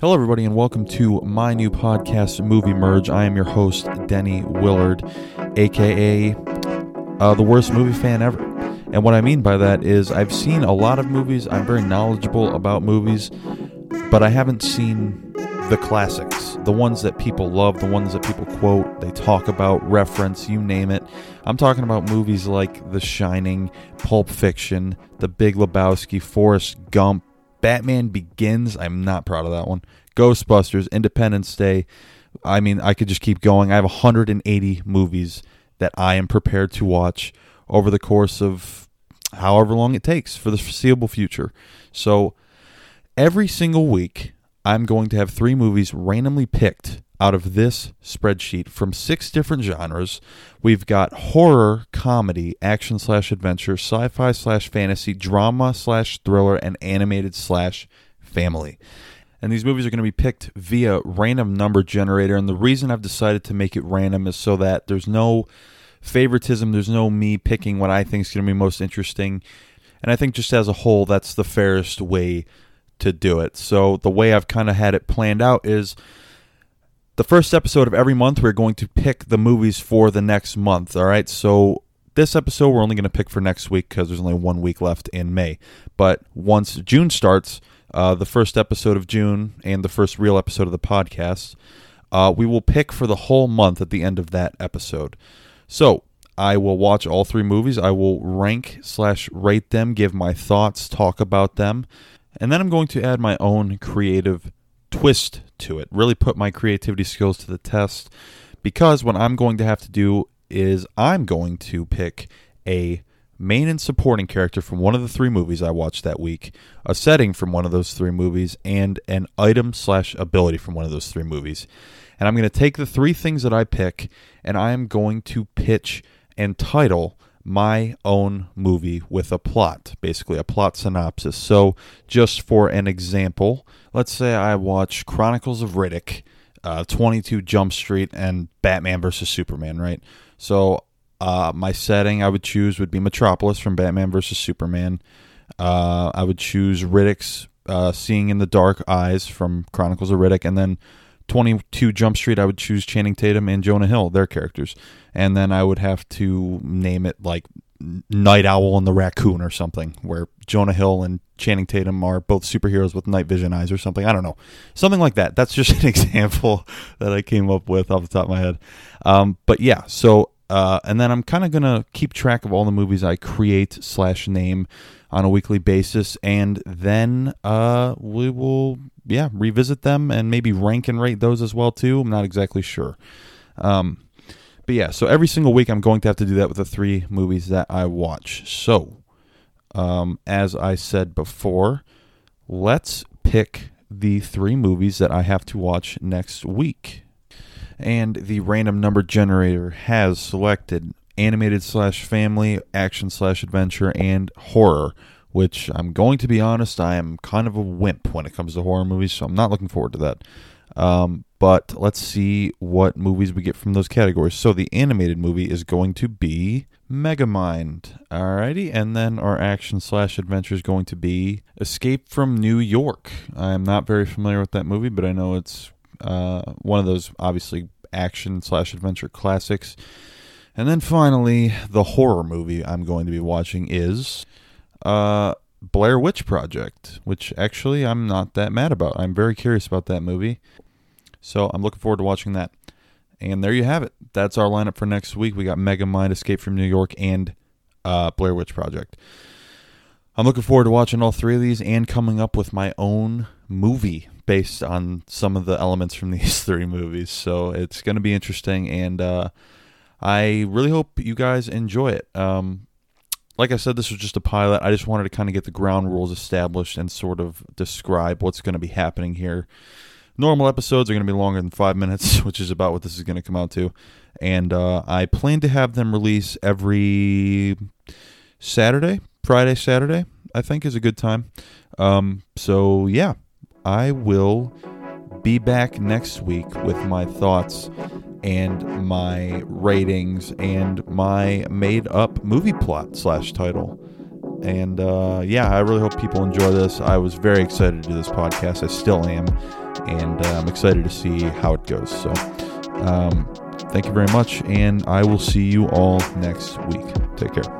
Hello, everybody, and welcome to my new podcast, Movie Merge. I am your host, Denny Willard, aka uh, the worst movie fan ever. And what I mean by that is, I've seen a lot of movies, I'm very knowledgeable about movies, but I haven't seen the classics, the ones that people love, the ones that people quote, they talk about, reference, you name it. I'm talking about movies like The Shining, Pulp Fiction, The Big Lebowski, Forrest Gump, Batman Begins. I'm not proud of that one. Ghostbusters, Independence Day. I mean, I could just keep going. I have 180 movies that I am prepared to watch over the course of however long it takes for the foreseeable future. So every single week, I'm going to have three movies randomly picked out of this spreadsheet from six different genres. We've got horror, comedy, action slash adventure, sci fi slash fantasy, drama slash thriller, and animated slash family. And these movies are going to be picked via random number generator. And the reason I've decided to make it random is so that there's no favoritism, there's no me picking what I think is going to be most interesting. And I think just as a whole, that's the fairest way to do it. So the way I've kind of had it planned out is the first episode of every month, we're going to pick the movies for the next month. All right. So this episode, we're only going to pick for next week because there's only one week left in May. But once June starts, uh, the first episode of June and the first real episode of the podcast, uh, we will pick for the whole month at the end of that episode. So I will watch all three movies. I will rank slash rate them, give my thoughts, talk about them, and then I'm going to add my own creative twist to it, really put my creativity skills to the test. Because what I'm going to have to do is I'm going to pick a main and supporting character from one of the three movies I watched that week, a setting from one of those three movies, and an item slash ability from one of those three movies. And I'm going to take the three things that I pick and I am going to pitch and title my own movie with a plot, basically a plot synopsis. So, just for an example, let's say I watch Chronicles of Riddick, uh, 22 Jump Street, and Batman vs. Superman, right? So, uh, my setting I would choose would be Metropolis from Batman vs. Superman. Uh, I would choose Riddick's uh, Seeing in the Dark Eyes from Chronicles of Riddick, and then 22 Jump Street, I would choose Channing Tatum and Jonah Hill, their characters. And then I would have to name it like Night Owl and the Raccoon or something, where Jonah Hill and Channing Tatum are both superheroes with night vision eyes or something. I don't know. Something like that. That's just an example that I came up with off the top of my head. Um, but yeah, so, uh, and then I'm kind of to keep track of all the movies I create slash name on a weekly basis. And then uh, we will yeah, revisit them and maybe rank and rate those as well too. I'm not exactly sure. Um, but yeah, so every single week I'm going to have to do that with the three movies that I watch. So, um, as I said before, let's pick the three movies that I have to watch next week. And the random number generator has selected animated slash family, action slash adventure, and horror which I'm going to be honest, I am kind of a wimp when it comes to horror movies, so I'm not looking forward to that. Um, but let's see what movies we get from those categories. So the animated movie is going to be Megamind. Alrighty, and then our action slash adventure is going to be Escape from New York. I am not very familiar with that movie, but I know it's uh, one of those obviously action slash adventure classics. And then finally, the horror movie I'm going to be watching is uh, Blair Witch Project, which actually I'm not that mad about. I'm very curious about that movie. So I'm looking forward to watching that. And there you have it. That's our lineup for next week. We got Megamind, Escape from New York, and uh, Blair Witch Project. I'm looking forward to watching all three of these and coming up with my own movie based on some of the elements from these three movies. So it's going to be interesting, and uh, I really hope you guys enjoy it. Um, like I said, this was just a pilot. I just wanted to kind of get the ground rules established and sort of describe what's going to be happening here. Normal episodes are going to be longer than five minutes, which is about what this is going to come out to. And uh, I plan to have them release every Saturday, Friday, Saturday, I think is a good time. Um, so, yeah, I will be back next week with my thoughts and my ratings and my made up movie plot slash title. And uh, yeah, I really hope people enjoy this. I was very excited to do this podcast. I still am. and uh, I'm excited to see how it goes. So, um, thank you very much, and I will see you all next week. Take care.